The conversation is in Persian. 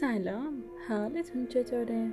سلام حالتون چطوره؟